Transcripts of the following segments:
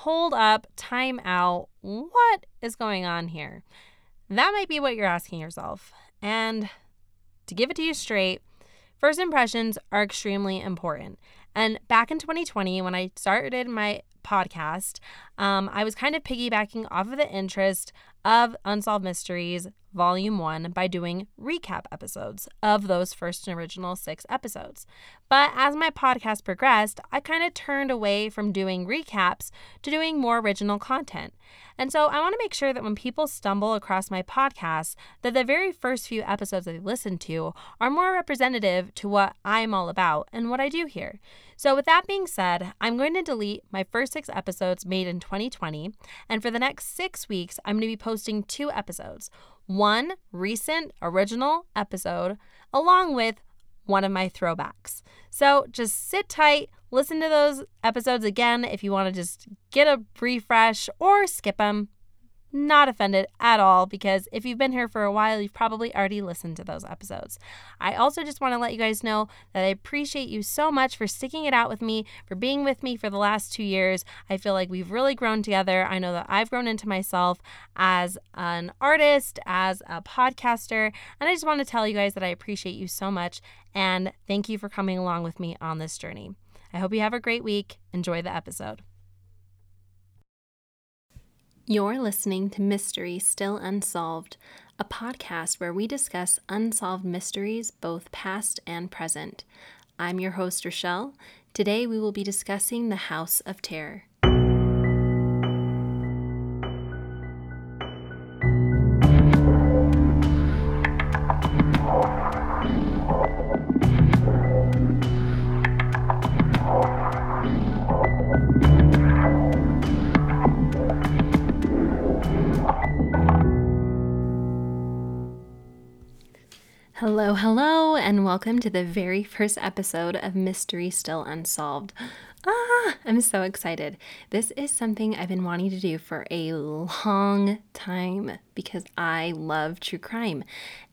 hold up, time out, what is going on here? That might be what you're asking yourself. And to give it to you straight, first impressions are extremely important. And back in 2020, when I started my podcast, um, I was kind of piggybacking off of the interest of Unsolved Mysteries Volume 1 by doing recap episodes of those first and original six episodes. But as my podcast progressed, I kind of turned away from doing recaps to doing more original content. And so I want to make sure that when people stumble across my podcast, that the very first few episodes they listen to are more representative to what I'm all about and what I do here. So with that being said, I'm going to delete my first six episodes made in 2020, and for the next six weeks, I'm going to be posting two episodes one recent original episode, along with one of my throwbacks. So just sit tight, listen to those episodes again if you want to just get a refresh or skip them not offended at all because if you've been here for a while, you've probably already listened to those episodes. I also just want to let you guys know that I appreciate you so much for sticking it out with me, for being with me for the last two years. I feel like we've really grown together. I know that I've grown into myself as an artist, as a podcaster, and I just want to tell you guys that I appreciate you so much and thank you for coming along with me on this journey. I hope you have a great week. Enjoy the episode. You're listening to Mystery Still Unsolved, a podcast where we discuss unsolved mysteries, both past and present. I'm your host, Rochelle. Today we will be discussing the House of Terror. Hello, hello, and welcome to the very first episode of Mystery Still Unsolved. Ah, I'm so excited. This is something I've been wanting to do for a long time because I love true crime.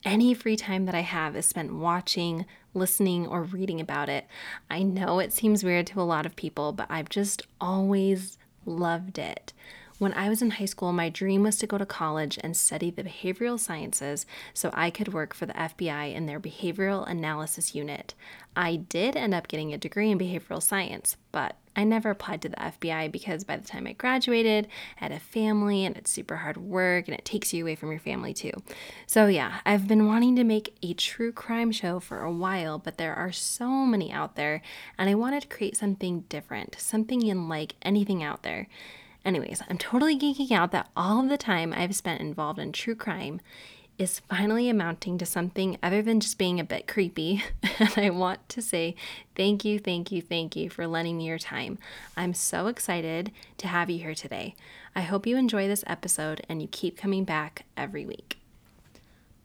Any free time that I have is spent watching, listening, or reading about it. I know it seems weird to a lot of people, but I've just always loved it. When I was in high school, my dream was to go to college and study the behavioral sciences so I could work for the FBI in their behavioral analysis unit. I did end up getting a degree in behavioral science, but I never applied to the FBI because by the time I graduated, I had a family and it's super hard work and it takes you away from your family too. So, yeah, I've been wanting to make a true crime show for a while, but there are so many out there, and I wanted to create something different, something unlike anything out there. Anyways, I'm totally geeking out that all of the time I've spent involved in true crime is finally amounting to something other than just being a bit creepy. and I want to say thank you, thank you, thank you for lending me your time. I'm so excited to have you here today. I hope you enjoy this episode and you keep coming back every week.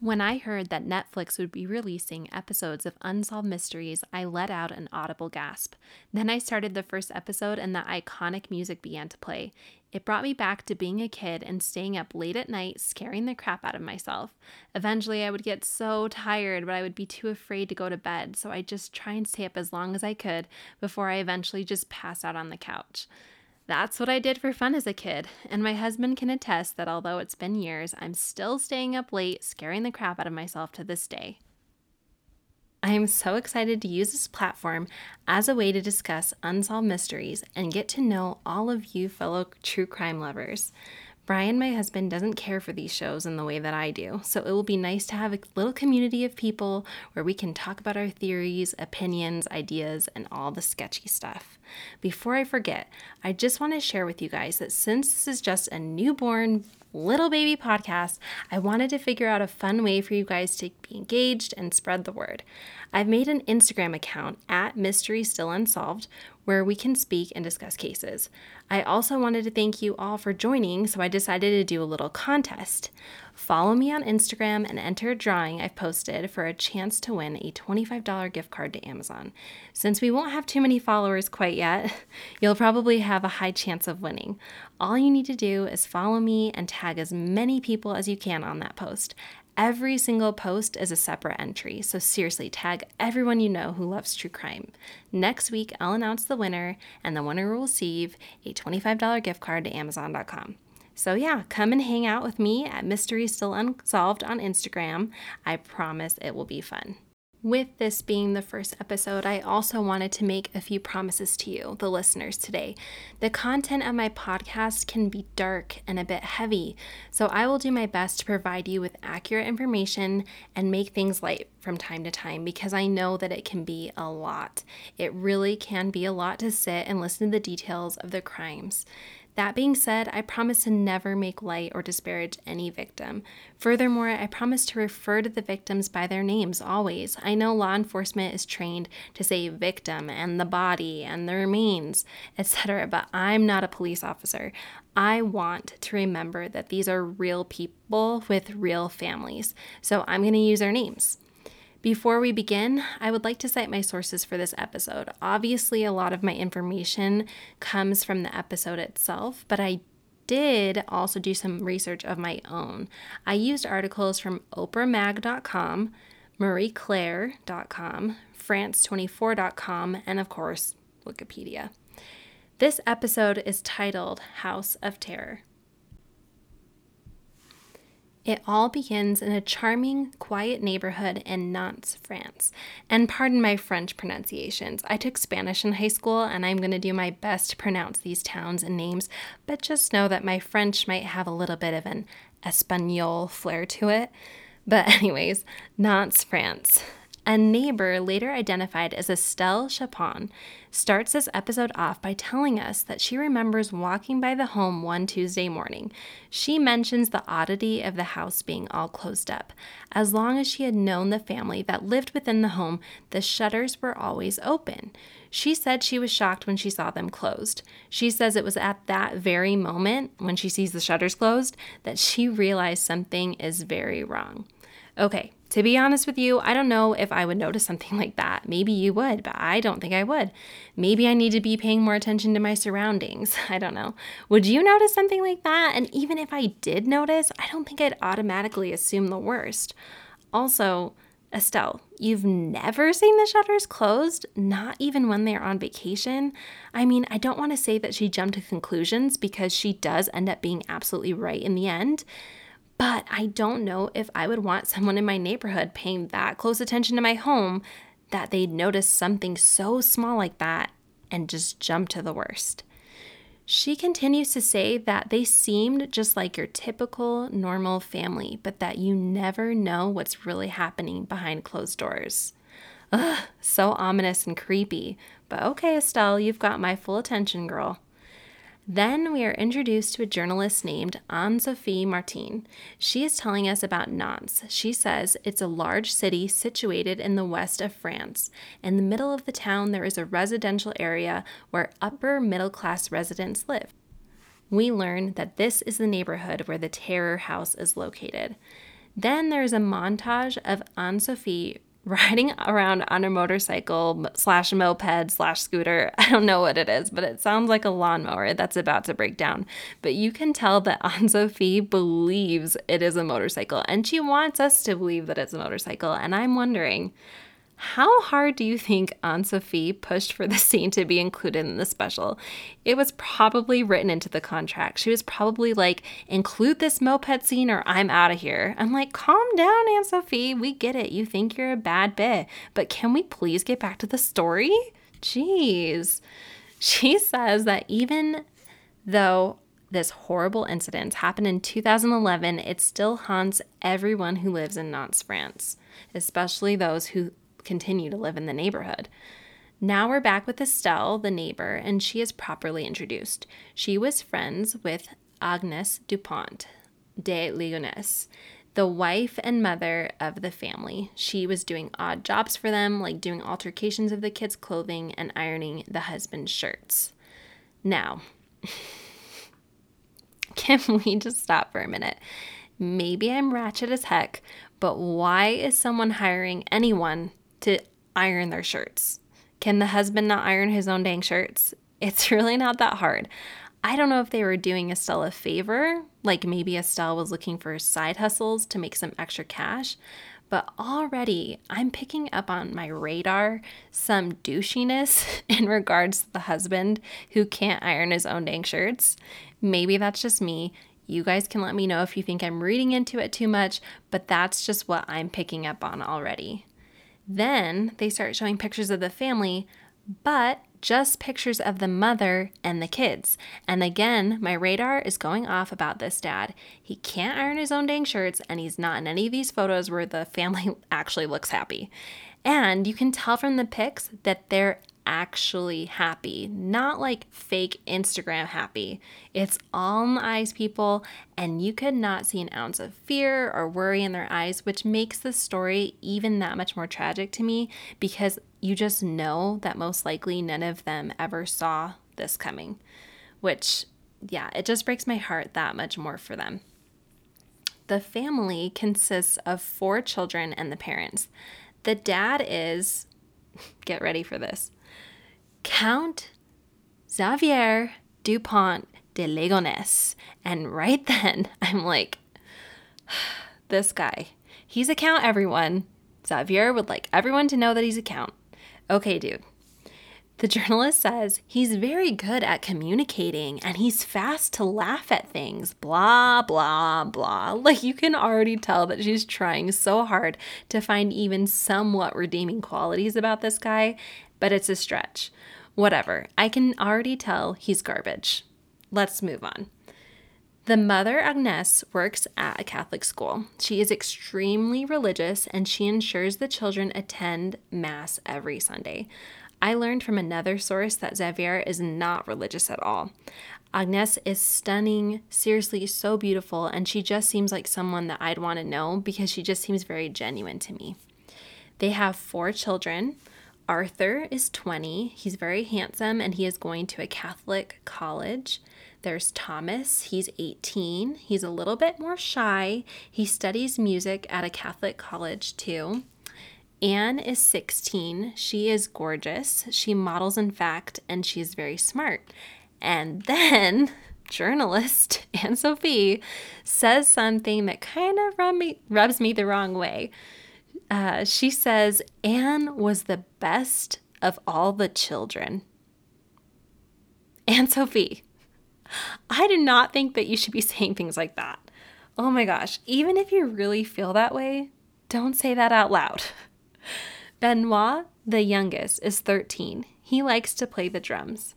When I heard that Netflix would be releasing episodes of Unsolved Mysteries, I let out an audible gasp. Then I started the first episode and the iconic music began to play. It brought me back to being a kid and staying up late at night, scaring the crap out of myself. Eventually, I would get so tired, but I would be too afraid to go to bed, so I'd just try and stay up as long as I could before I eventually just pass out on the couch. That's what I did for fun as a kid, and my husband can attest that although it's been years, I'm still staying up late, scaring the crap out of myself to this day. I am so excited to use this platform as a way to discuss unsolved mysteries and get to know all of you fellow true crime lovers. Brian, my husband, doesn't care for these shows in the way that I do, so it will be nice to have a little community of people where we can talk about our theories, opinions, ideas, and all the sketchy stuff. Before I forget, I just want to share with you guys that since this is just a newborn little baby podcast, I wanted to figure out a fun way for you guys to be engaged and spread the word. I've made an Instagram account at Mystery Still Unsolved where we can speak and discuss cases. I also wanted to thank you all for joining, so I decided to do a little contest. Follow me on Instagram and enter a drawing I've posted for a chance to win a $25 gift card to Amazon. Since we won't have too many followers quite yet, you'll probably have a high chance of winning. All you need to do is follow me and tag as many people as you can on that post Every single post is a separate entry, so seriously, tag everyone you know who loves true crime. Next week, I'll announce the winner, and the winner will receive a $25 gift card to Amazon.com. So, yeah, come and hang out with me at Mystery Still Unsolved on Instagram. I promise it will be fun. With this being the first episode, I also wanted to make a few promises to you, the listeners, today. The content of my podcast can be dark and a bit heavy, so I will do my best to provide you with accurate information and make things light from time to time because I know that it can be a lot. It really can be a lot to sit and listen to the details of the crimes. That being said, I promise to never make light or disparage any victim. Furthermore, I promise to refer to the victims by their names always. I know law enforcement is trained to say victim and the body and the remains, etc., but I'm not a police officer. I want to remember that these are real people with real families, so I'm going to use their names. Before we begin, I would like to cite my sources for this episode. Obviously, a lot of my information comes from the episode itself, but I did also do some research of my own. I used articles from oprahmag.com, marieclaire.com, france24.com, and of course, Wikipedia. This episode is titled House of Terror. It all begins in a charming, quiet neighborhood in Nantes, France. And pardon my French pronunciations. I took Spanish in high school and I'm going to do my best to pronounce these towns and names, but just know that my French might have a little bit of an Espanol flair to it. But, anyways, Nantes, France. A neighbor, later identified as Estelle Chapon, starts this episode off by telling us that she remembers walking by the home one Tuesday morning. She mentions the oddity of the house being all closed up. As long as she had known the family that lived within the home, the shutters were always open. She said she was shocked when she saw them closed. She says it was at that very moment, when she sees the shutters closed, that she realized something is very wrong. Okay, to be honest with you, I don't know if I would notice something like that. Maybe you would, but I don't think I would. Maybe I need to be paying more attention to my surroundings. I don't know. Would you notice something like that? And even if I did notice, I don't think I'd automatically assume the worst. Also, Estelle, you've never seen the shutters closed, not even when they're on vacation. I mean, I don't want to say that she jumped to conclusions because she does end up being absolutely right in the end. But I don't know if I would want someone in my neighborhood paying that close attention to my home that they'd notice something so small like that and just jump to the worst. She continues to say that they seemed just like your typical normal family, but that you never know what's really happening behind closed doors. Ugh, so ominous and creepy. But okay, Estelle, you've got my full attention, girl. Then we are introduced to a journalist named Anne Sophie Martin. She is telling us about Nantes. She says it's a large city situated in the west of France. In the middle of the town, there is a residential area where upper middle class residents live. We learn that this is the neighborhood where the Terror House is located. Then there is a montage of Anne Sophie riding around on a motorcycle slash moped slash scooter. I don't know what it is, but it sounds like a lawnmower that's about to break down. But you can tell that Anne Sophie believes it is a motorcycle and she wants us to believe that it's a motorcycle. And I'm wondering, how hard do you think Anne Sophie pushed for the scene to be included in the special? It was probably written into the contract. She was probably like, include this moped scene or I'm out of here. I'm like, calm down, Anne Sophie. We get it. You think you're a bad bit, but can we please get back to the story? Jeez. She says that even though this horrible incident happened in 2011, it still haunts everyone who lives in Nantes, France, especially those who continue to live in the neighborhood. Now we're back with Estelle, the neighbor, and she is properly introduced. She was friends with Agnes Dupont de Ligonnès, the wife and mother of the family. She was doing odd jobs for them, like doing altercations of the kids' clothing and ironing the husband's shirts. Now, can we just stop for a minute? Maybe I'm ratchet as heck, but why is someone hiring anyone to iron their shirts. Can the husband not iron his own dang shirts? It's really not that hard. I don't know if they were doing Estelle a favor, like maybe Estelle was looking for side hustles to make some extra cash, but already I'm picking up on my radar some douchiness in regards to the husband who can't iron his own dang shirts. Maybe that's just me. You guys can let me know if you think I'm reading into it too much, but that's just what I'm picking up on already. Then they start showing pictures of the family, but just pictures of the mother and the kids. And again, my radar is going off about this dad. He can't iron his own dang shirts, and he's not in any of these photos where the family actually looks happy. And you can tell from the pics that they're actually happy, not like fake Instagram happy. It's all in the eyes, people, and you could not see an ounce of fear or worry in their eyes, which makes the story even that much more tragic to me because you just know that most likely none of them ever saw this coming, which, yeah, it just breaks my heart that much more for them. The family consists of four children and the parents. The dad is, get ready for this, Count Xavier Dupont de Ligonnès. And right then, I'm like, this guy, he's a count, everyone. Xavier would like everyone to know that he's a count. Okay, dude. The journalist says he's very good at communicating and he's fast to laugh at things. Blah, blah, blah. Like you can already tell that she's trying so hard to find even somewhat redeeming qualities about this guy, but it's a stretch. Whatever. I can already tell he's garbage. Let's move on. The mother, Agnes, works at a Catholic school. She is extremely religious and she ensures the children attend Mass every Sunday. I learned from another source that Xavier is not religious at all. Agnes is stunning, seriously, so beautiful, and she just seems like someone that I'd want to know because she just seems very genuine to me. They have four children. Arthur is 20. He's very handsome and he is going to a Catholic college. There's Thomas, he's 18. He's a little bit more shy. He studies music at a Catholic college too. Anne is 16. She is gorgeous. She models, in fact, and she's very smart. And then journalist Anne Sophie says something that kind of rub me, rubs me the wrong way. Uh, she says Anne was the best of all the children. Anne Sophie, I do not think that you should be saying things like that. Oh my gosh, even if you really feel that way, don't say that out loud. Benoit, the youngest, is 13. He likes to play the drums.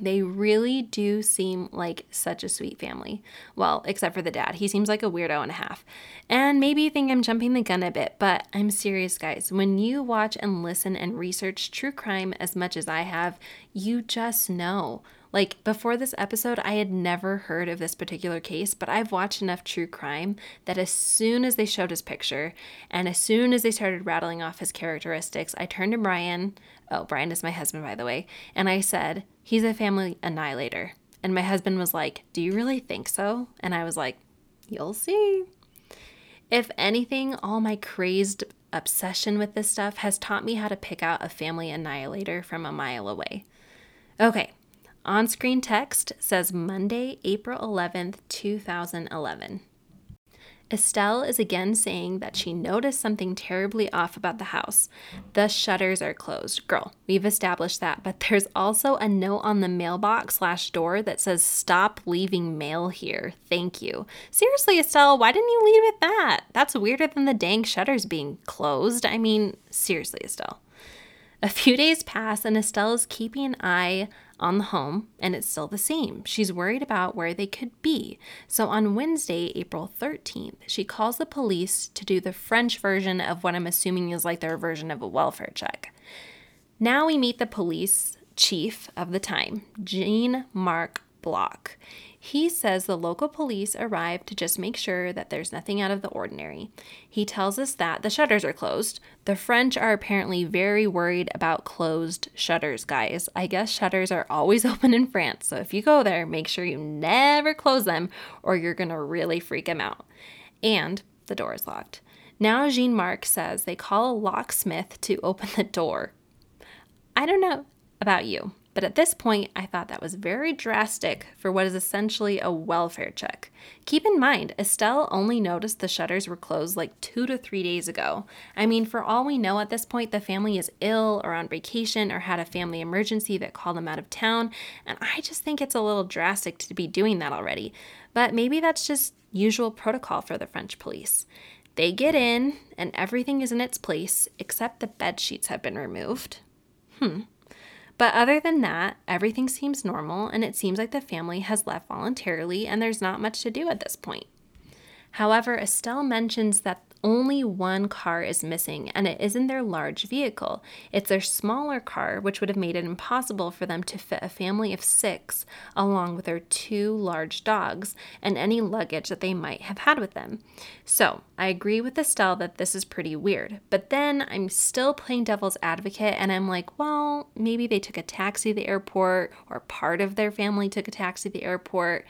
They really do seem like such a sweet family. Well, except for the dad. He seems like a weirdo and a half. And maybe you think I'm jumping the gun a bit, but I'm serious, guys. When you watch and listen and research true crime as much as I have, you just know like before this episode, I had never heard of this particular case, but I've watched enough true crime that as soon as they showed his picture and as soon as they started rattling off his characteristics, I turned to Brian. Oh, Brian is my husband, by the way. And I said, he's a family annihilator. And my husband was like, Do you really think so? And I was like, You'll see. If anything, all my crazed obsession with this stuff has taught me how to pick out a family annihilator from a mile away. Okay, on screen text says Monday, April 11th, 2011. Estelle is again saying that she noticed something terribly off about the house. The shutters are closed. Girl, we've established that, but there's also a note on the mailbox slash door that says, Stop leaving mail here. Thank you. Seriously, Estelle, why didn't you leave with that? That's weirder than the dang shutters being closed. I mean, seriously, Estelle. A few days pass, and Estelle is keeping an eye on the home, and it's still the same. She's worried about where they could be. So on Wednesday, April 13th, she calls the police to do the French version of what I'm assuming is like their version of a welfare check. Now we meet the police chief of the time, Jean Marc Bloch. He says the local police arrived to just make sure that there's nothing out of the ordinary. He tells us that the shutters are closed. The French are apparently very worried about closed shutters, guys. I guess shutters are always open in France, so if you go there, make sure you never close them or you're gonna really freak them out. And the door is locked. Now Jean Marc says they call a locksmith to open the door. I don't know about you, but at this point, I thought that was very drastic for what is essentially a welfare check. Keep in mind, Estelle only noticed the shutters were closed like two to three days ago. I mean, for all we know at this point, the family is ill or on vacation or had a family emergency that called them out of town, and I just think it's a little drastic to be doing that already. But maybe that's just usual protocol for the French police. They get in, and everything is in its place except the bed sheets have been removed. Hmm. But other than that, everything seems normal, and it seems like the family has left voluntarily, and there's not much to do at this point. However, Estelle mentions that only one car is missing, and it isn't their large vehicle. It's their smaller car, which would have made it impossible for them to fit a family of six, along with their two large dogs and any luggage that they might have had with them. So, I agree with Estelle that this is pretty weird, but then I'm still playing devil's advocate, and I'm like, well, maybe they took a taxi to the airport, or part of their family took a taxi to the airport.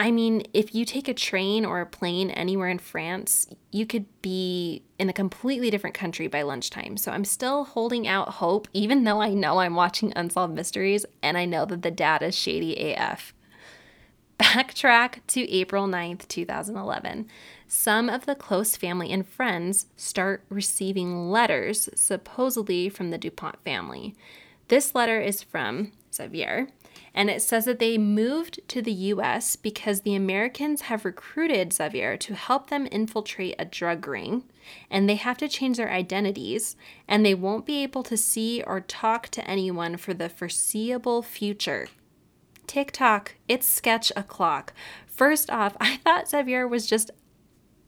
I mean, if you take a train or a plane anywhere in France, you could be in a completely different country by lunchtime. So I'm still holding out hope, even though I know I'm watching Unsolved Mysteries and I know that the data is shady AF. Backtrack to April 9th, 2011. Some of the close family and friends start receiving letters, supposedly from the DuPont family. This letter is from Xavier, and it says that they moved to the US because the Americans have recruited Xavier to help them infiltrate a drug ring, and they have to change their identities, and they won't be able to see or talk to anyone for the foreseeable future. Tick tock, it's sketch o'clock. First off, I thought Xavier was just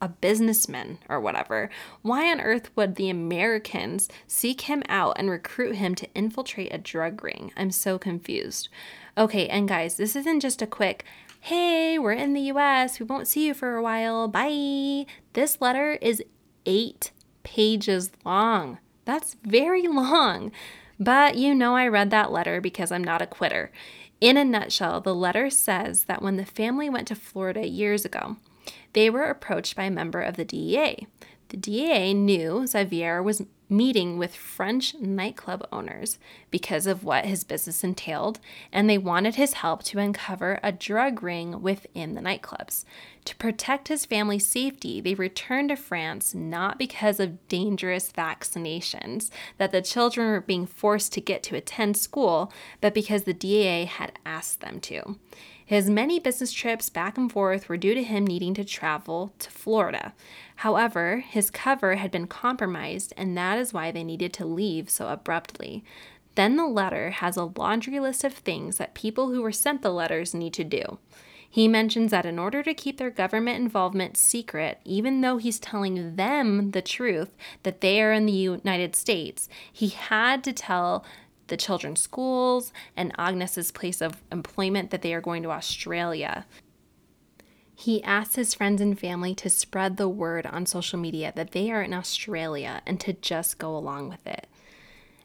a businessman or whatever. Why on earth would the Americans seek him out and recruit him to infiltrate a drug ring? I'm so confused. Okay, and guys, this isn't just a quick, hey, we're in the US, we won't see you for a while, bye. This letter is eight pages long. That's very long. But you know, I read that letter because I'm not a quitter. In a nutshell, the letter says that when the family went to Florida years ago, they were approached by a member of the DEA. The DEA knew Xavier was meeting with French nightclub owners because of what his business entailed, and they wanted his help to uncover a drug ring within the nightclubs. To protect his family's safety, they returned to France not because of dangerous vaccinations that the children were being forced to get to attend school, but because the DEA had asked them to. His many business trips back and forth were due to him needing to travel to Florida. However, his cover had been compromised, and that is why they needed to leave so abruptly. Then the letter has a laundry list of things that people who were sent the letters need to do. He mentions that in order to keep their government involvement secret, even though he's telling them the truth that they are in the United States, he had to tell the children's schools and Agnes's place of employment that they are going to Australia. He asks his friends and family to spread the word on social media that they are in Australia and to just go along with it.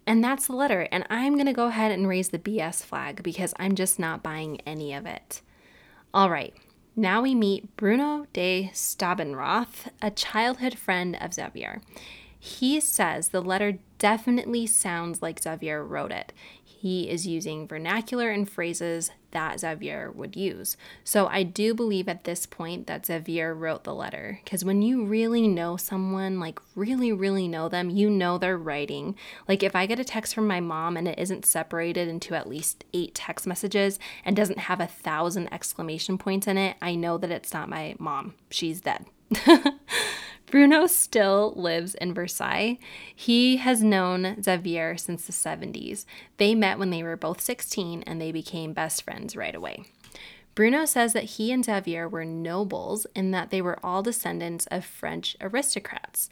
And that's the letter. And I'm going to go ahead and raise the BS flag because I'm just not buying any of it. All right, now we meet Bruno de Stabenrath, a childhood friend of Xavier. He says the letter definitely sounds like Xavier wrote it. He is using vernacular and phrases that Xavier would use. So I do believe at this point that Xavier wrote the letter because when you really know someone, like really, really know them, you know they're writing. Like if I get a text from my mom and it isn't separated into at least eight text messages and doesn't have a thousand exclamation points in it, I know that it's not my mom. She's dead. Bruno still lives in Versailles. He has known Xavier since the 70s. They met when they were both 16 and they became best friends right away. Bruno says that he and Xavier were nobles in that they were all descendants of French aristocrats.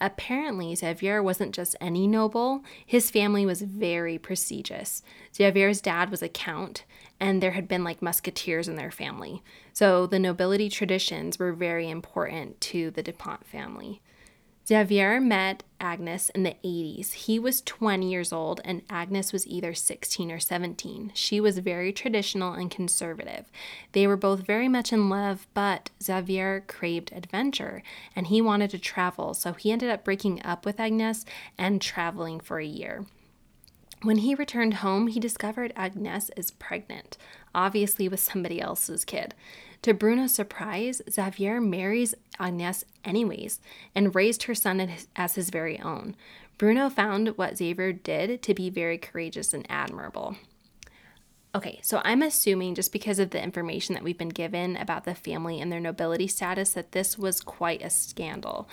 Apparently, Xavier wasn't just any noble, his family was very prestigious. Xavier's dad was a count, and there had been like musketeers in their family. So the nobility traditions were very important to the DuPont family. Xavier met Agnes in the 80s. He was 20 years old and Agnes was either 16 or 17. She was very traditional and conservative. They were both very much in love, but Xavier craved adventure and he wanted to travel, so he ended up breaking up with Agnes and traveling for a year. When he returned home, he discovered Agnes is pregnant, obviously with somebody else's kid. To Bruno's surprise, Xavier marries Agnes anyways and raised her son as his very own. Bruno found what Xavier did to be very courageous and admirable. Okay, so I'm assuming just because of the information that we've been given about the family and their nobility status that this was quite a scandal.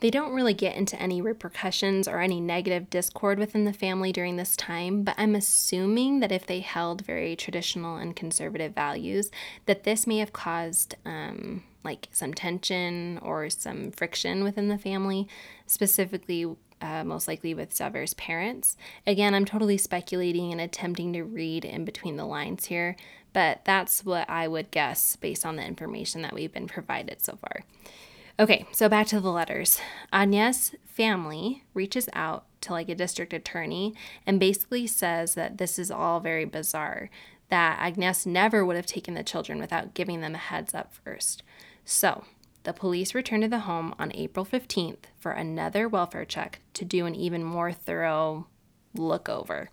They don't really get into any repercussions or any negative discord within the family during this time, but I'm assuming that if they held very traditional and conservative values, that this may have caused um, like some tension or some friction within the family, specifically uh, most likely with Xavier's parents. Again, I'm totally speculating and attempting to read in between the lines here, but that's what I would guess based on the information that we've been provided so far. Okay, so back to the letters. Agnes' family reaches out to like a district attorney and basically says that this is all very bizarre, that Agnes never would have taken the children without giving them a heads up first. So, the police return to the home on April 15th for another welfare check to do an even more thorough look over.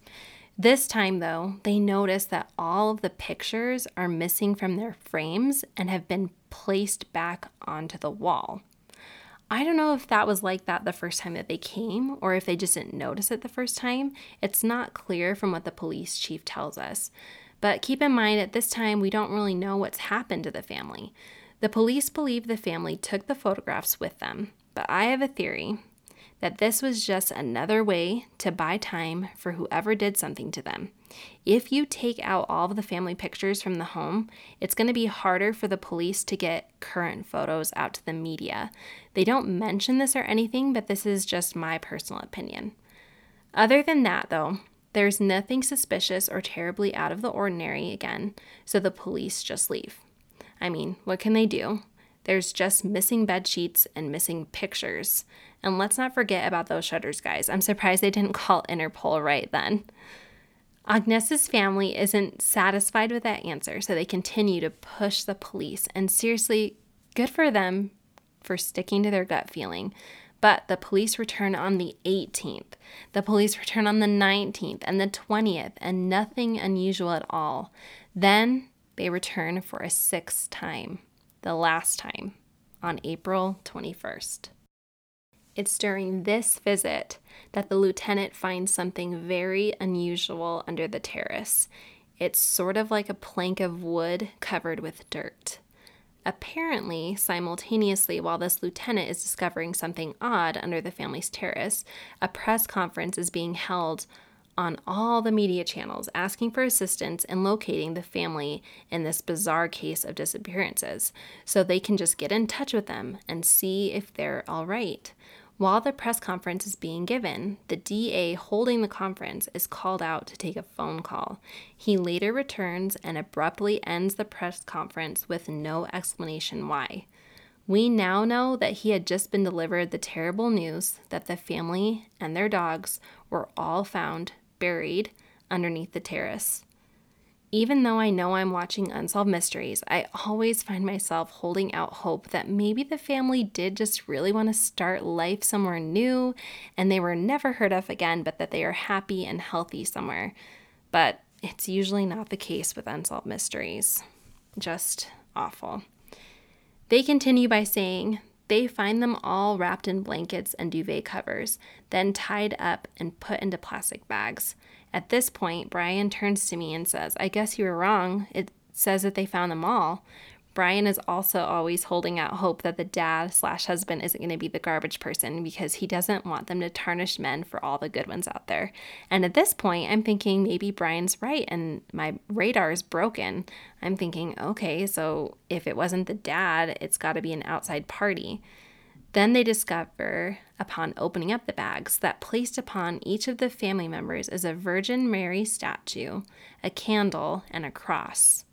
This time, though, they notice that all of the pictures are missing from their frames and have been placed back onto the wall. I don't know if that was like that the first time that they came or if they just didn't notice it the first time. It's not clear from what the police chief tells us. But keep in mind, at this time, we don't really know what's happened to the family. The police believe the family took the photographs with them, but I have a theory that this was just another way to buy time for whoever did something to them. If you take out all of the family pictures from the home, it's going to be harder for the police to get current photos out to the media. They don't mention this or anything, but this is just my personal opinion. Other than that, though, there's nothing suspicious or terribly out of the ordinary again, so the police just leave. I mean, what can they do? There's just missing bed sheets and missing pictures. And let's not forget about those shutters, guys. I'm surprised they didn't call Interpol right then. Agnes's family isn't satisfied with that answer, so they continue to push the police. And seriously, good for them for sticking to their gut feeling. But the police return on the 18th, the police return on the 19th and the 20th, and nothing unusual at all. Then they return for a sixth time the last time on April 21st. It's during this visit that the lieutenant finds something very unusual under the terrace. It's sort of like a plank of wood covered with dirt. Apparently, simultaneously, while this lieutenant is discovering something odd under the family's terrace, a press conference is being held on all the media channels asking for assistance in locating the family in this bizarre case of disappearances so they can just get in touch with them and see if they're all right. While the press conference is being given, the DA holding the conference is called out to take a phone call. He later returns and abruptly ends the press conference with no explanation why. We now know that he had just been delivered the terrible news that the family and their dogs were all found buried underneath the terrace. Even though I know I'm watching Unsolved Mysteries, I always find myself holding out hope that maybe the family did just really want to start life somewhere new and they were never heard of again, but that they are happy and healthy somewhere. But it's usually not the case with Unsolved Mysteries. Just awful. They continue by saying they find them all wrapped in blankets and duvet covers, then tied up and put into plastic bags. At this point, Brian turns to me and says, I guess you were wrong. It says that they found them all. Brian is also always holding out hope that the dad slash husband isn't going to be the garbage person because he doesn't want them to tarnish men for all the good ones out there. And at this point, I'm thinking maybe Brian's right and my radar is broken. I'm thinking, okay, so if it wasn't the dad, it's got to be an outside party. Then they discover, upon opening up the bags, that placed upon each of the family members is a Virgin Mary statue, a candle, and a cross.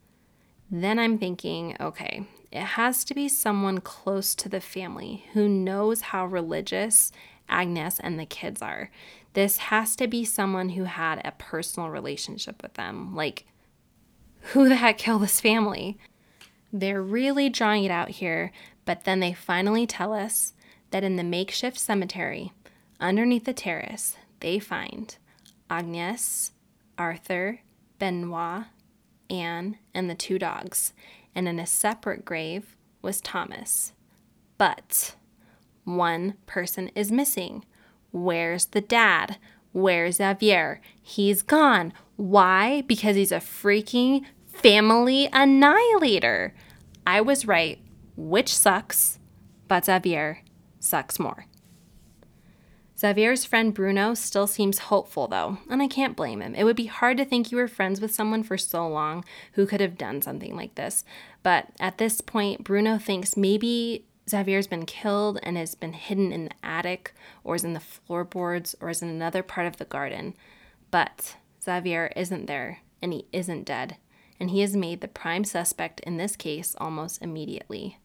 Then I'm thinking, okay, it has to be someone close to the family who knows how religious Agnes and the kids are. This has to be someone who had a personal relationship with them. Like, who the heck killed this family? They're really drawing it out here, but then they finally tell us that in the makeshift cemetery underneath the terrace, they find Agnes, Arthur, Benoit, Anne, and the two dogs, and in a separate grave was Thomas. But one person is missing. Where's the dad? Where's Xavier? He's gone. Why? Because he's a freaking family annihilator. I was right, which sucks, but Xavier sucks more. Xavier's friend Bruno still seems hopeful, though, and I can't blame him. It would be hard to think you were friends with someone for so long who could have done something like this. But at this point, Bruno thinks maybe Xavier's been killed and has been hidden in the attic, or is in the floorboards, or is in another part of the garden. But Xavier isn't there, and he isn't dead, and he is made the prime suspect in this case almost immediately.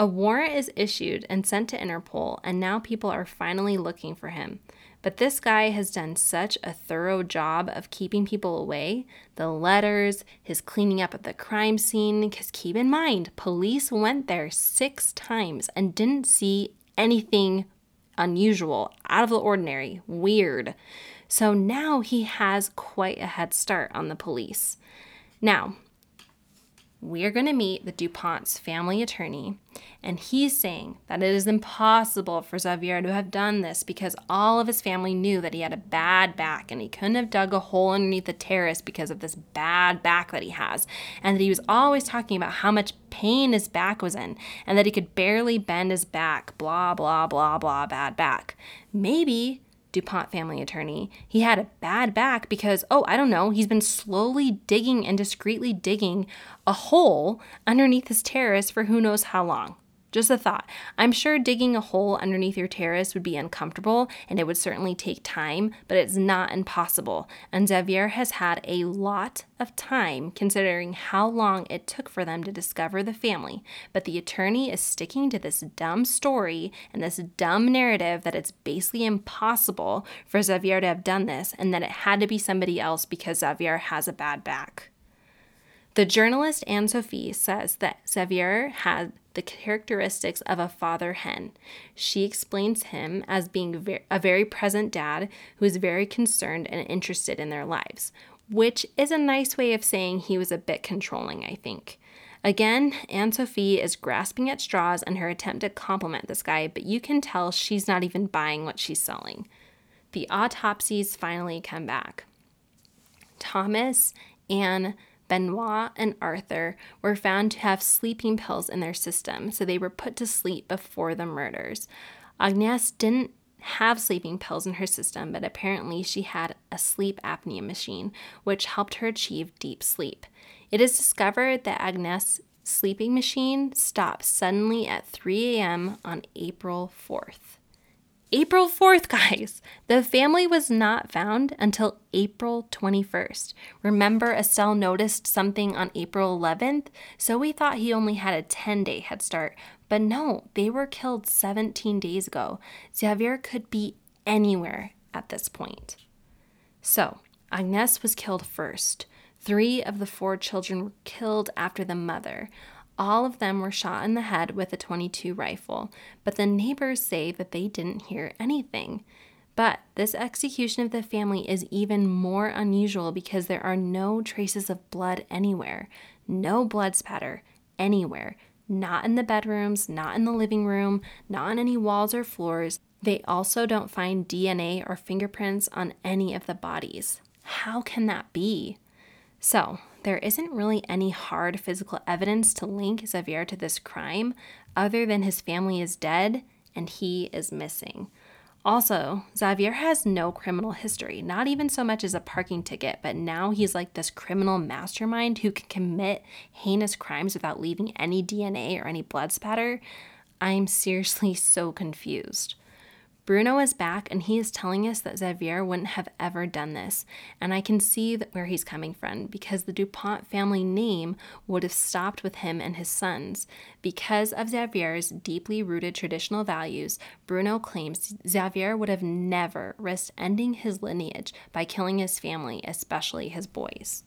A warrant is issued and sent to Interpol, and now people are finally looking for him. But this guy has done such a thorough job of keeping people away the letters, his cleaning up of the crime scene. Because keep in mind, police went there six times and didn't see anything unusual, out of the ordinary, weird. So now he has quite a head start on the police. Now, we are going to meet the DuPont's family attorney, and he's saying that it is impossible for Xavier to have done this because all of his family knew that he had a bad back and he couldn't have dug a hole underneath the terrace because of this bad back that he has, and that he was always talking about how much pain his back was in, and that he could barely bend his back, blah, blah, blah, blah, bad back. Maybe DuPont family attorney, he had a bad back because, oh, I don't know, he's been slowly digging and discreetly digging a hole underneath his terrace for who knows how long. Just a thought. I'm sure digging a hole underneath your terrace would be uncomfortable and it would certainly take time, but it's not impossible. And Xavier has had a lot of time considering how long it took for them to discover the family. But the attorney is sticking to this dumb story and this dumb narrative that it's basically impossible for Xavier to have done this and that it had to be somebody else because Xavier has a bad back. The journalist Anne Sophie says that Xavier had the characteristics of a father hen. She explains him as being a very present dad who is very concerned and interested in their lives, which is a nice way of saying he was a bit controlling, I think. Again, Anne Sophie is grasping at straws in her attempt to compliment this guy, but you can tell she's not even buying what she's selling. The autopsies finally come back. Thomas, Anne, Benoit and Arthur were found to have sleeping pills in their system, so they were put to sleep before the murders. Agnes didn't have sleeping pills in her system, but apparently she had a sleep apnea machine, which helped her achieve deep sleep. It is discovered that Agnes' sleeping machine stopped suddenly at 3 a.m. on April 4th. April 4th, guys. The family was not found until April 21st. Remember, Estelle noticed something on April 11th, so we thought he only had a 10 day head start. But no, they were killed 17 days ago. Xavier could be anywhere at this point. So, Agnes was killed first. Three of the four children were killed after the mother. All of them were shot in the head with a 22 rifle, but the neighbors say that they didn't hear anything. But this execution of the family is even more unusual because there are no traces of blood anywhere, no blood spatter anywhere, not in the bedrooms, not in the living room, not on any walls or floors. They also don't find DNA or fingerprints on any of the bodies. How can that be? So, there isn't really any hard physical evidence to link Xavier to this crime other than his family is dead and he is missing. Also, Xavier has no criminal history, not even so much as a parking ticket, but now he's like this criminal mastermind who can commit heinous crimes without leaving any DNA or any blood spatter. I'm seriously so confused. Bruno is back and he is telling us that Xavier wouldn't have ever done this. And I can see where he's coming from because the DuPont family name would have stopped with him and his sons. Because of Xavier's deeply rooted traditional values, Bruno claims Xavier would have never risked ending his lineage by killing his family, especially his boys.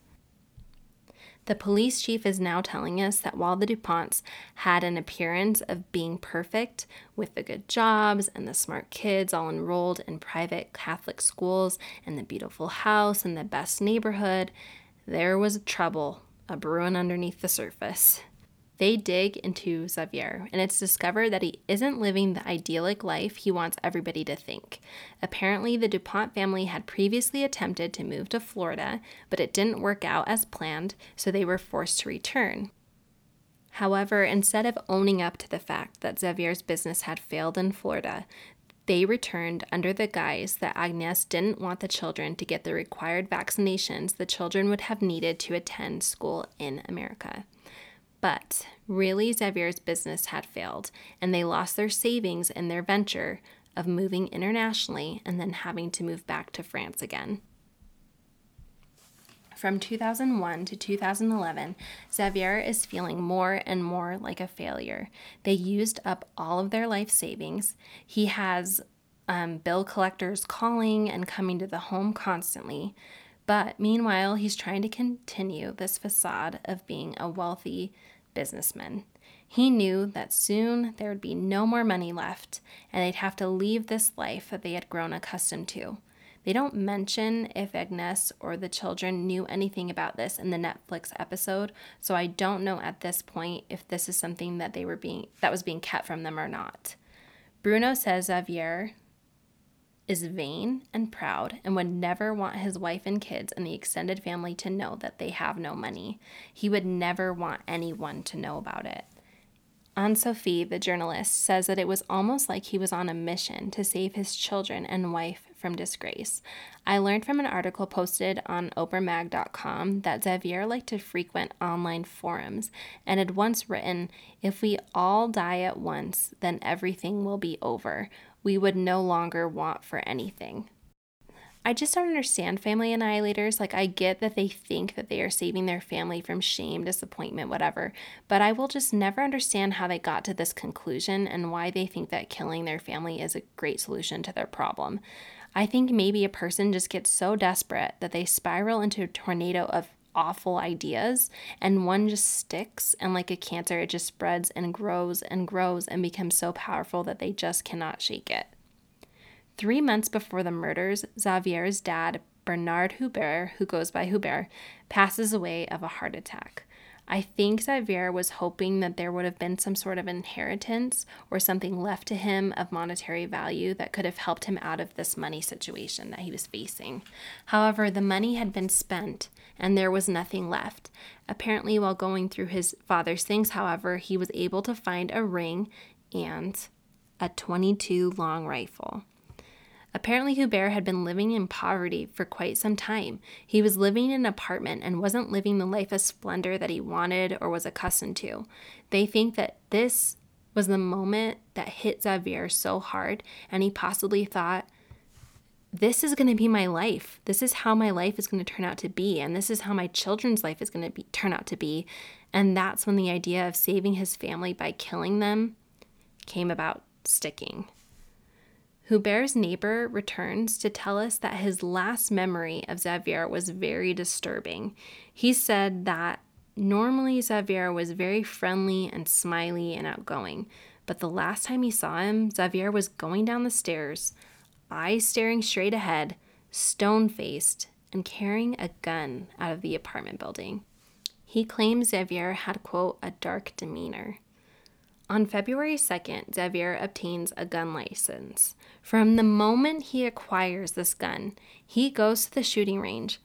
The police chief is now telling us that while the DuPonts had an appearance of being perfect with the good jobs and the smart kids all enrolled in private Catholic schools and the beautiful house and the best neighborhood, there was trouble a brewing underneath the surface. They dig into Xavier, and it's discovered that he isn't living the idyllic life he wants everybody to think. Apparently, the DuPont family had previously attempted to move to Florida, but it didn't work out as planned, so they were forced to return. However, instead of owning up to the fact that Xavier's business had failed in Florida, they returned under the guise that Agnes didn't want the children to get the required vaccinations the children would have needed to attend school in America. But really, Xavier's business had failed, and they lost their savings in their venture of moving internationally and then having to move back to France again. From 2001 to 2011, Xavier is feeling more and more like a failure. They used up all of their life savings. He has um, bill collectors calling and coming to the home constantly. But meanwhile, he's trying to continue this facade of being a wealthy businessman. He knew that soon there would be no more money left and they'd have to leave this life that they had grown accustomed to. They don't mention if Agnes or the children knew anything about this in the Netflix episode, so I don't know at this point if this is something that they were being that was being kept from them or not. Bruno says Xavier is vain and proud and would never want his wife and kids and the extended family to know that they have no money. He would never want anyone to know about it. Anne Sophie, the journalist, says that it was almost like he was on a mission to save his children and wife from disgrace. I learned from an article posted on oprahmag.com that Xavier liked to frequent online forums and had once written, If we all die at once, then everything will be over we would no longer want for anything. I just don't understand family annihilators. Like, I get that they think that they are saving their family from shame, disappointment, whatever, but I will just never understand how they got to this conclusion and why they think that killing their family is a great solution to their problem. I think maybe a person just gets so desperate that they spiral into a tornado of awful ideas and one just sticks and like a cancer it just spreads and grows and grows and becomes so powerful that they just cannot shake it. 3 months before the murders, Xavier's dad, Bernard Hubert, who goes by Hubert, passes away of a heart attack. I think Xavier was hoping that there would have been some sort of inheritance or something left to him of monetary value that could have helped him out of this money situation that he was facing. However, the money had been spent and there was nothing left. Apparently, while going through his father's things, however, he was able to find a ring and a 22 long rifle. Apparently, Hubert had been living in poverty for quite some time. He was living in an apartment and wasn't living the life of splendor that he wanted or was accustomed to. They think that this was the moment that hit Xavier so hard, and he possibly thought, this is going to be my life. This is how my life is going to turn out to be, and this is how my children's life is going to be, turn out to be. And that's when the idea of saving his family by killing them came about sticking. Hubert's neighbor returns to tell us that his last memory of Xavier was very disturbing. He said that normally Xavier was very friendly and smiley and outgoing, but the last time he saw him, Xavier was going down the stairs, eyes staring straight ahead, stone faced, and carrying a gun out of the apartment building. He claims Xavier had, quote, a dark demeanor. On February 2nd, Xavier obtains a gun license. From the moment he acquires this gun, he goes to the shooting range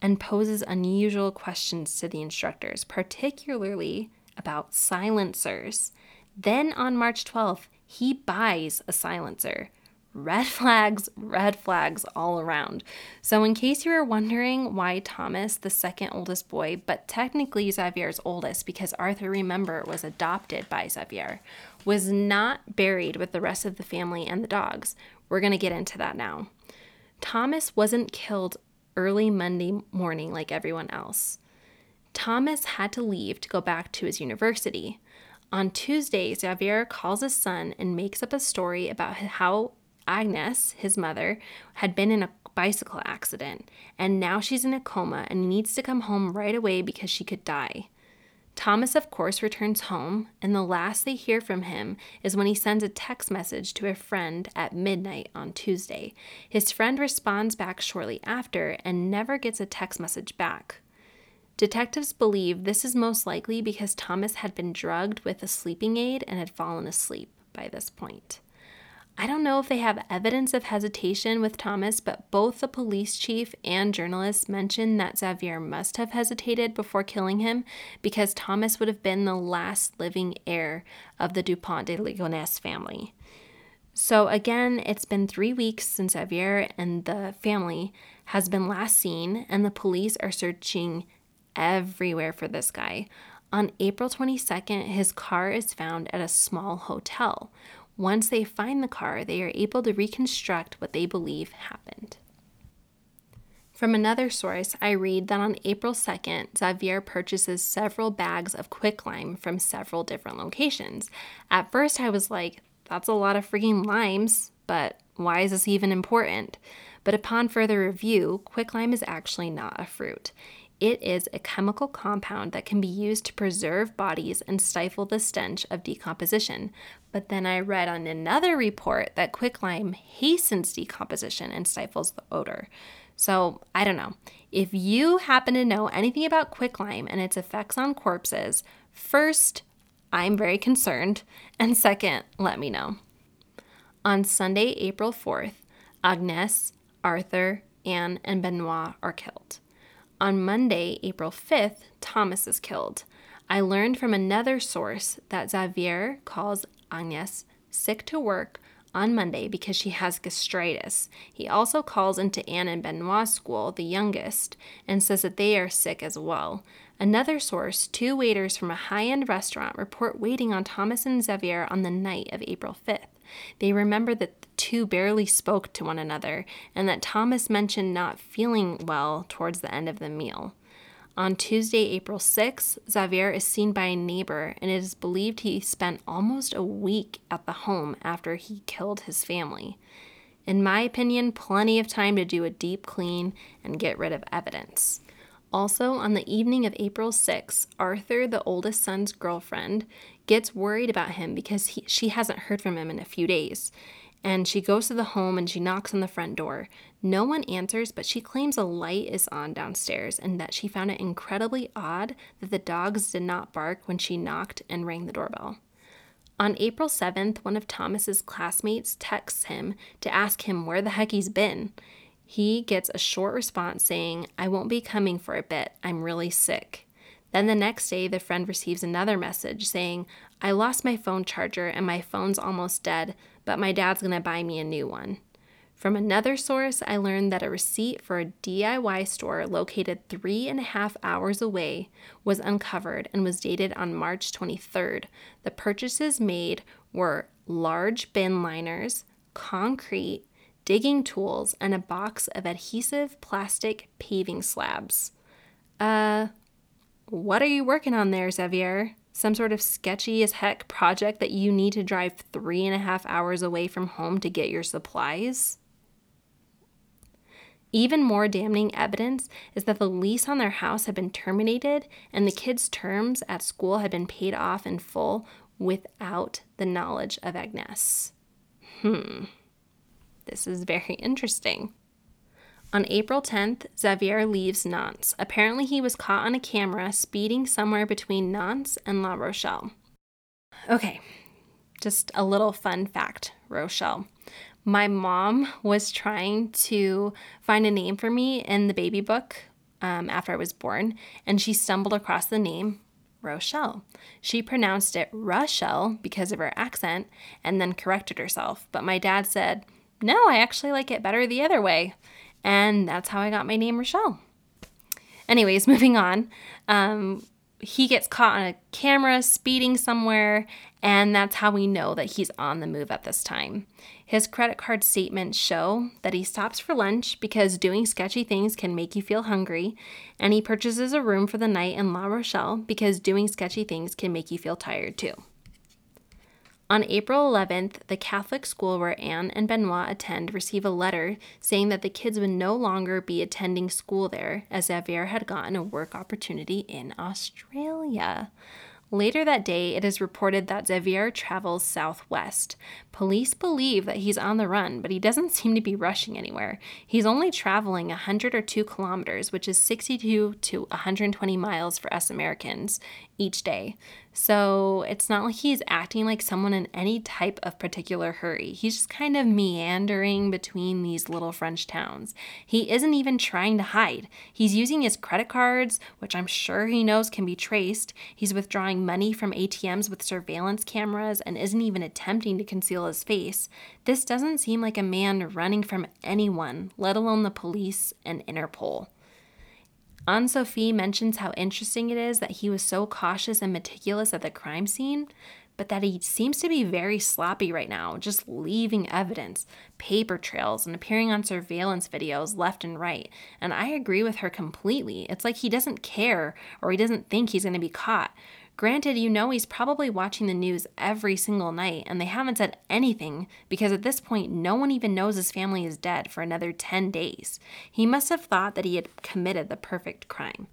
and poses unusual questions to the instructors, particularly about silencers. Then on March 12th, he buys a silencer red flags, red flags all around. So, in case you were wondering why Thomas, the second oldest boy, but technically Xavier's oldest because Arthur, remember, was adopted by Xavier, was not buried with the rest of the family and the dogs, we're going to get into that now. Thomas wasn't killed early Monday morning like everyone else. Thomas had to leave to go back to his university. On Tuesday, Xavier calls his son and makes up a story about how Agnes, his mother, had been in a bicycle accident, and now she's in a coma and needs to come home right away because she could die. Thomas, of course, returns home, and the last they hear from him is when he sends a text message to a friend at midnight on Tuesday. His friend responds back shortly after and never gets a text message back. Detectives believe this is most likely because Thomas had been drugged with a sleeping aid and had fallen asleep by this point. I don't know if they have evidence of hesitation with Thomas, but both the police chief and journalists mention that Xavier must have hesitated before killing him because Thomas would have been the last living heir of the Dupont de Ligonnès family. So, again, it's been three weeks since Xavier and the family has been last seen, and the police are searching everywhere for this guy. On April 22nd, his car is found at a small hotel. Once they find the car, they are able to reconstruct what they believe happened. From another source, I read that on April 2nd, Xavier purchases several bags of quicklime from several different locations. At first, I was like, that's a lot of freaking limes, but why is this even important? But upon further review, quicklime is actually not a fruit. It is a chemical compound that can be used to preserve bodies and stifle the stench of decomposition. But then I read on another report that quicklime hastens decomposition and stifles the odor. So I don't know. If you happen to know anything about quicklime and its effects on corpses, first, I'm very concerned, and second, let me know. On Sunday, April 4th, Agnes, Arthur, Anne, and Benoit are killed. On Monday, April 5th, Thomas is killed. I learned from another source that Xavier calls Agnes sick to work on Monday because she has gastritis. He also calls into Anne and Benoit's school, the youngest, and says that they are sick as well. Another source, two waiters from a high end restaurant, report waiting on Thomas and Xavier on the night of April 5th. They remember that two barely spoke to one another and that Thomas mentioned not feeling well towards the end of the meal. On Tuesday, April 6th, Xavier is seen by a neighbor, and it is believed he spent almost a week at the home after he killed his family. In my opinion, plenty of time to do a deep clean and get rid of evidence. Also, on the evening of April 6, Arthur, the oldest son's girlfriend, gets worried about him because he, she hasn't heard from him in a few days. And she goes to the home and she knocks on the front door. No one answers, but she claims a light is on downstairs and that she found it incredibly odd that the dogs did not bark when she knocked and rang the doorbell. On April 7th, one of Thomas's classmates texts him to ask him where the heck he's been. He gets a short response saying, I won't be coming for a bit. I'm really sick. Then the next day, the friend receives another message saying, I lost my phone charger and my phone's almost dead, but my dad's going to buy me a new one. From another source, I learned that a receipt for a DIY store located three and a half hours away was uncovered and was dated on March 23rd. The purchases made were large bin liners, concrete, digging tools, and a box of adhesive plastic paving slabs. Uh, what are you working on there, Xavier? Some sort of sketchy as heck project that you need to drive three and a half hours away from home to get your supplies? Even more damning evidence is that the lease on their house had been terminated and the kids' terms at school had been paid off in full without the knowledge of Agnes. Hmm. This is very interesting. On April 10th, Xavier leaves Nantes. Apparently, he was caught on a camera speeding somewhere between Nantes and La Rochelle. Okay, just a little fun fact Rochelle. My mom was trying to find a name for me in the baby book um, after I was born, and she stumbled across the name Rochelle. She pronounced it Rochelle because of her accent and then corrected herself. But my dad said, no, I actually like it better the other way. And that's how I got my name, Rochelle. Anyways, moving on. Um, he gets caught on a camera speeding somewhere, and that's how we know that he's on the move at this time. His credit card statements show that he stops for lunch because doing sketchy things can make you feel hungry, and he purchases a room for the night in La Rochelle because doing sketchy things can make you feel tired too. On April 11th, the Catholic school where Anne and Benoit attend receive a letter saying that the kids would no longer be attending school there as Xavier had gotten a work opportunity in Australia. Later that day, it is reported that Xavier travels southwest. Police believe that he's on the run, but he doesn't seem to be rushing anywhere. He's only traveling 100 or 2 kilometers, which is 62 to 120 miles for us Americans each day. So it's not like he's acting like someone in any type of particular hurry. He's just kind of meandering between these little French towns. He isn't even trying to hide. He's using his credit cards, which I'm sure he knows can be traced. He's withdrawing money from ATMs with surveillance cameras and isn't even attempting to conceal his face. This doesn't seem like a man running from anyone, let alone the police and Interpol. Anne Sophie mentions how interesting it is that he was so cautious and meticulous at the crime scene, but that he seems to be very sloppy right now, just leaving evidence, paper trails, and appearing on surveillance videos left and right. And I agree with her completely. It's like he doesn't care or he doesn't think he's going to be caught. Granted, you know he's probably watching the news every single night, and they haven't said anything because at this point, no one even knows his family is dead for another 10 days. He must have thought that he had committed the perfect crime.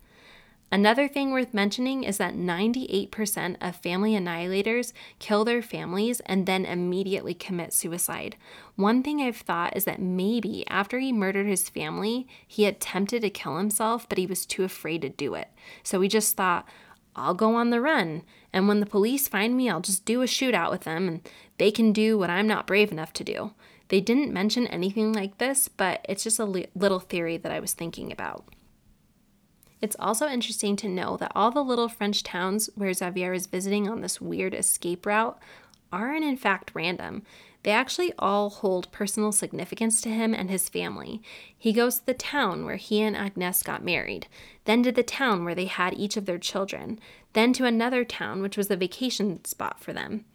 Another thing worth mentioning is that 98% of family annihilators kill their families and then immediately commit suicide. One thing I've thought is that maybe after he murdered his family, he attempted to kill himself, but he was too afraid to do it. So he just thought, I'll go on the run. And when the police find me, I'll just do a shootout with them and they can do what I'm not brave enough to do. They didn't mention anything like this, but it's just a li- little theory that I was thinking about. It's also interesting to know that all the little French towns where Xavier is visiting on this weird escape route aren't in fact random. They actually all hold personal significance to him and his family. He goes to the town where he and Agnes got married, then to the town where they had each of their children, then to another town which was a vacation spot for them.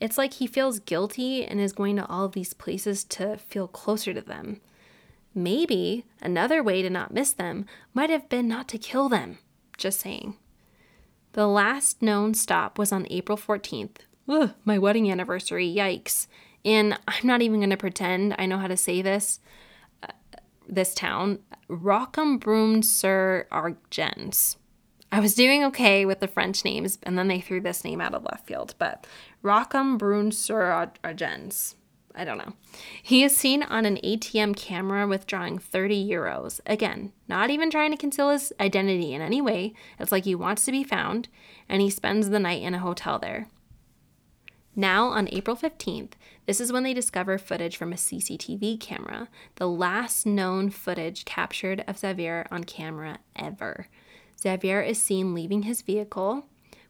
It's like he feels guilty and is going to all of these places to feel closer to them. Maybe another way to not miss them might have been not to kill them. Just saying. The last known stop was on April 14th. Ugh, my wedding anniversary, yikes And I'm not even going to pretend I know how to say this uh, this town, Rocambrum sur Argens. I was doing okay with the French names, and then they threw this name out of left field, but Rocambrum sur Argens. I don't know. He is seen on an ATM camera withdrawing 30 euros. Again, not even trying to conceal his identity in any way. It's like he wants to be found, and he spends the night in a hotel there. Now, on April 15th, this is when they discover footage from a CCTV camera, the last known footage captured of Xavier on camera ever. Xavier is seen leaving his vehicle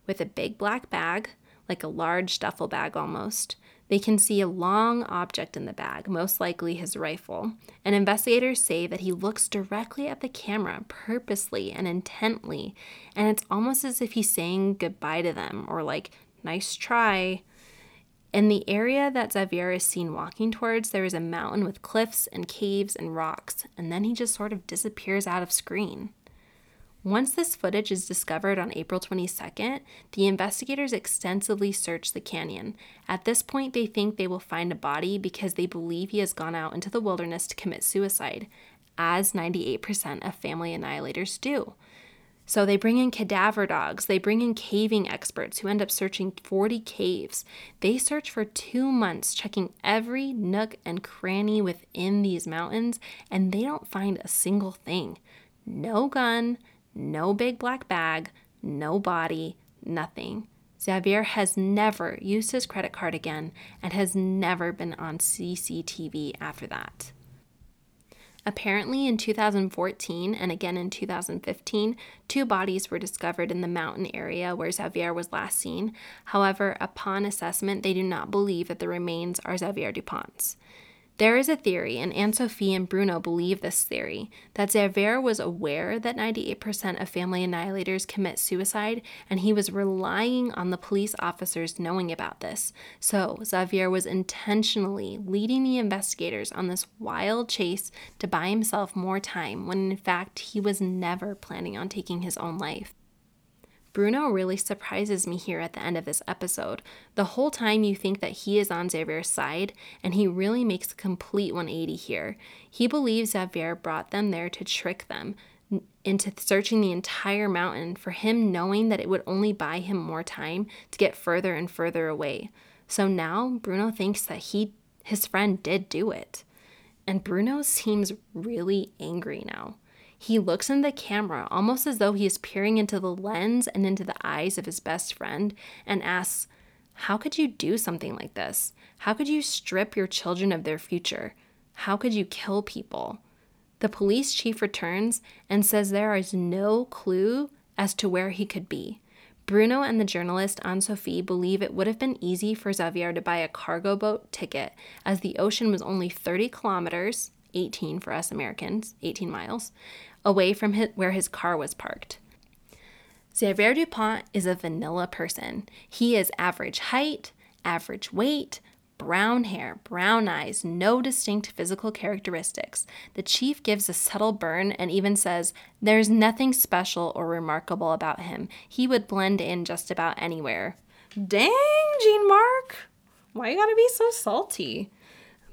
with a big black bag, like a large duffel bag almost. They can see a long object in the bag, most likely his rifle, and investigators say that he looks directly at the camera purposely and intently, and it's almost as if he's saying goodbye to them or like, nice try. In the area that Xavier is seen walking towards, there is a mountain with cliffs and caves and rocks, and then he just sort of disappears out of screen. Once this footage is discovered on April 22nd, the investigators extensively search the canyon. At this point, they think they will find a body because they believe he has gone out into the wilderness to commit suicide, as 98% of family annihilators do. So they bring in cadaver dogs, they bring in caving experts who end up searching 40 caves. They search for two months, checking every nook and cranny within these mountains, and they don't find a single thing. No gun, no big black bag, no body, nothing. Xavier has never used his credit card again and has never been on CCTV after that. Apparently, in 2014 and again in 2015, two bodies were discovered in the mountain area where Xavier was last seen. However, upon assessment, they do not believe that the remains are Xavier Dupont's. There is a theory, and Anne Sophie and Bruno believe this theory, that Xavier was aware that 98% of family annihilators commit suicide, and he was relying on the police officers knowing about this. So, Xavier was intentionally leading the investigators on this wild chase to buy himself more time, when in fact he was never planning on taking his own life. Bruno really surprises me here at the end of this episode. The whole time you think that he is on Xavier's side, and he really makes a complete 180 here. He believes Xavier brought them there to trick them into searching the entire mountain for him knowing that it would only buy him more time to get further and further away. So now Bruno thinks that he his friend did do it. And Bruno seems really angry now. He looks in the camera almost as though he is peering into the lens and into the eyes of his best friend and asks, How could you do something like this? How could you strip your children of their future? How could you kill people? The police chief returns and says there is no clue as to where he could be. Bruno and the journalist Anne Sophie believe it would have been easy for Xavier to buy a cargo boat ticket, as the ocean was only 30 kilometers, 18 for us Americans, 18 miles, away from his, where his car was parked. Xavier Dupont is a vanilla person. He is average height, average weight, brown hair, brown eyes, no distinct physical characteristics. The chief gives a subtle burn and even says, There's nothing special or remarkable about him. He would blend in just about anywhere. Dang, Jean Marc! Why you gotta be so salty?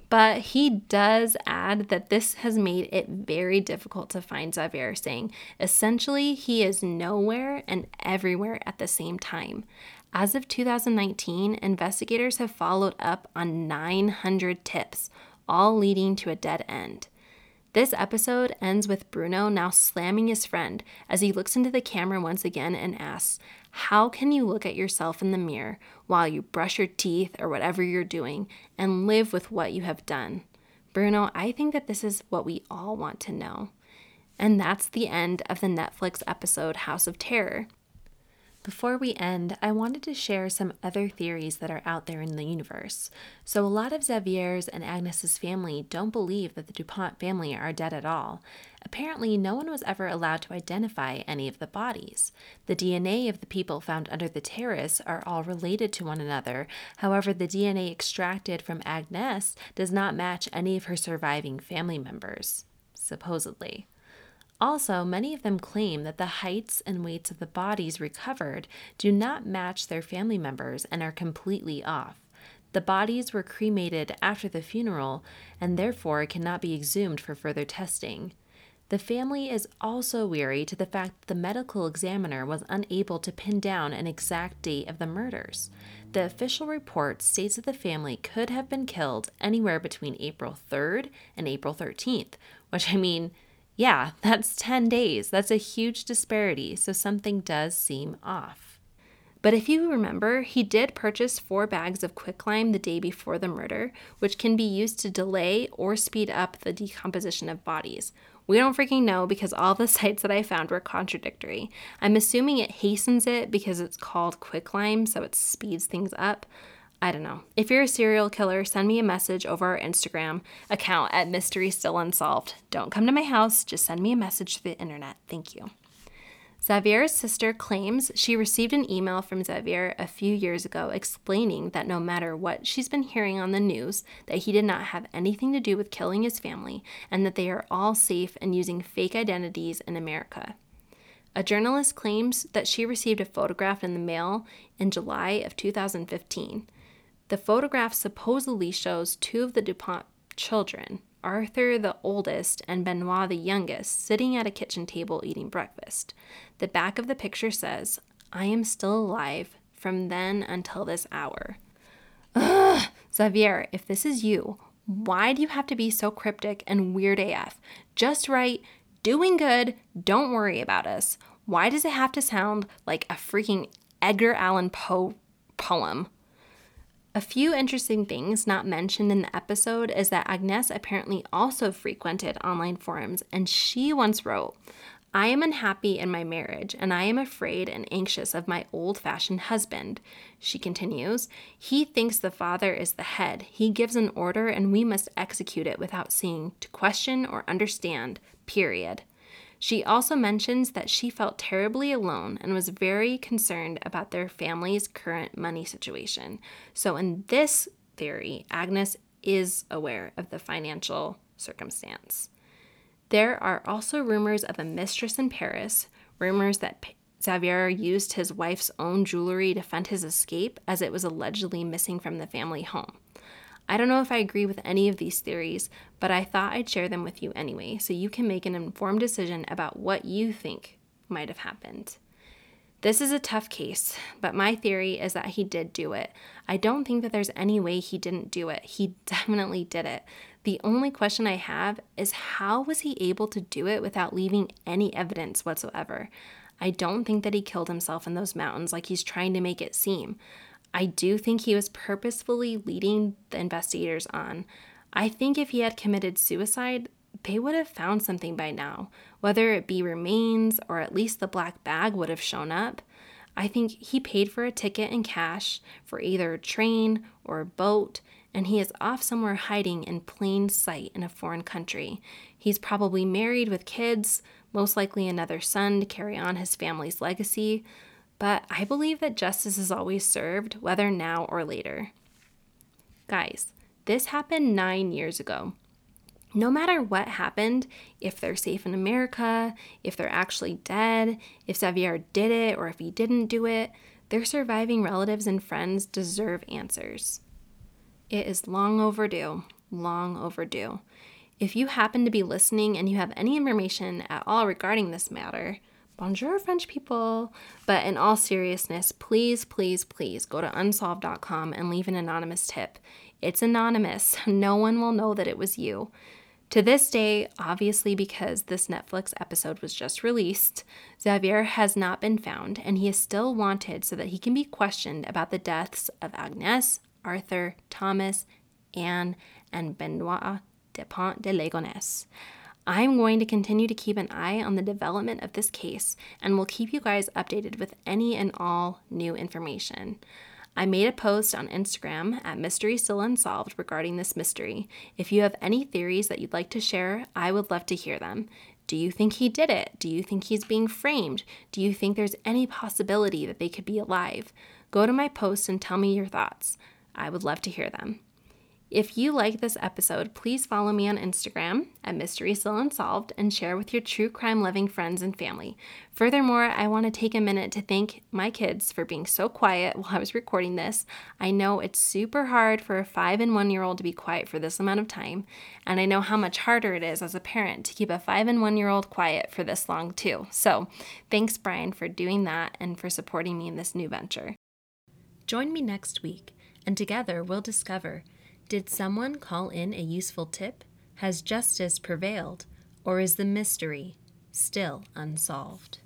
But he does add that this has made it very difficult to find Xavier, saying essentially he is nowhere and everywhere at the same time. As of 2019, investigators have followed up on 900 tips, all leading to a dead end. This episode ends with Bruno now slamming his friend as he looks into the camera once again and asks, How can you look at yourself in the mirror while you brush your teeth or whatever you're doing and live with what you have done? Bruno, I think that this is what we all want to know. And that's the end of the Netflix episode House of Terror. Before we end, I wanted to share some other theories that are out there in the universe. So, a lot of Xavier's and Agnes's family don't believe that the DuPont family are dead at all. Apparently, no one was ever allowed to identify any of the bodies. The DNA of the people found under the terrace are all related to one another. However, the DNA extracted from Agnes does not match any of her surviving family members, supposedly. Also, many of them claim that the heights and weights of the bodies recovered do not match their family members and are completely off. The bodies were cremated after the funeral and therefore cannot be exhumed for further testing. The family is also weary to the fact that the medical examiner was unable to pin down an exact date of the murders. The official report states that the family could have been killed anywhere between April 3rd and April 13th, which I mean, yeah, that's 10 days. That's a huge disparity, so something does seem off. But if you remember, he did purchase four bags of quicklime the day before the murder, which can be used to delay or speed up the decomposition of bodies. We don't freaking know because all the sites that I found were contradictory. I'm assuming it hastens it because it's called quicklime, so it speeds things up. I don't know. If you're a serial killer, send me a message over our Instagram account at Mystery Still Unsolved. Don't come to my house, just send me a message through the internet. Thank you. Xavier's sister claims she received an email from Xavier a few years ago explaining that no matter what she's been hearing on the news, that he did not have anything to do with killing his family and that they are all safe and using fake identities in America. A journalist claims that she received a photograph in the mail in July of 2015. The photograph supposedly shows two of the DuPont children, Arthur, the oldest, and Benoit, the youngest, sitting at a kitchen table eating breakfast. The back of the picture says, I am still alive from then until this hour. Ugh! Xavier, if this is you, why do you have to be so cryptic and weird AF? Just write, doing good, don't worry about us. Why does it have to sound like a freaking Edgar Allan Poe poem? A few interesting things not mentioned in the episode is that Agnes apparently also frequented online forums, and she once wrote, I am unhappy in my marriage, and I am afraid and anxious of my old fashioned husband. She continues, He thinks the father is the head. He gives an order, and we must execute it without seeing to question or understand, period. She also mentions that she felt terribly alone and was very concerned about their family's current money situation. So, in this theory, Agnes is aware of the financial circumstance. There are also rumors of a mistress in Paris, rumors that Xavier used his wife's own jewelry to fund his escape as it was allegedly missing from the family home. I don't know if I agree with any of these theories, but I thought I'd share them with you anyway so you can make an informed decision about what you think might have happened. This is a tough case, but my theory is that he did do it. I don't think that there's any way he didn't do it. He definitely did it. The only question I have is how was he able to do it without leaving any evidence whatsoever? I don't think that he killed himself in those mountains like he's trying to make it seem. I do think he was purposefully leading the investigators on. I think if he had committed suicide, they would have found something by now, whether it be remains or at least the black bag would have shown up. I think he paid for a ticket in cash for either a train or a boat, and he is off somewhere hiding in plain sight in a foreign country. He's probably married with kids, most likely another son to carry on his family's legacy, but I believe that justice is always served, whether now or later. Guys, this happened nine years ago no matter what happened, if they're safe in America, if they're actually dead, if Xavier did it or if he didn't do it, their surviving relatives and friends deserve answers. It is long overdue, long overdue. If you happen to be listening and you have any information at all regarding this matter, bonjour, French people. But in all seriousness, please, please, please go to unsolved.com and leave an anonymous tip. It's anonymous, no one will know that it was you. To this day, obviously because this Netflix episode was just released, Xavier has not been found and he is still wanted so that he can be questioned about the deaths of Agnes, Arthur, Thomas, Anne, and Benoit Dupont de Ligonnès. I'm going to continue to keep an eye on the development of this case and will keep you guys updated with any and all new information. I made a post on Instagram at Mystery Still Unsolved regarding this mystery. If you have any theories that you'd like to share, I would love to hear them. Do you think he did it? Do you think he's being framed? Do you think there's any possibility that they could be alive? Go to my post and tell me your thoughts. I would love to hear them. If you like this episode, please follow me on Instagram at Mystery Still Unsolved and share with your true crime loving friends and family. Furthermore, I want to take a minute to thank my kids for being so quiet while I was recording this. I know it's super hard for a five and one year old to be quiet for this amount of time, and I know how much harder it is as a parent to keep a five and one year old quiet for this long, too. So, thanks, Brian, for doing that and for supporting me in this new venture. Join me next week, and together we'll discover did someone call in a useful tip? Has justice prevailed? Or is the mystery still unsolved?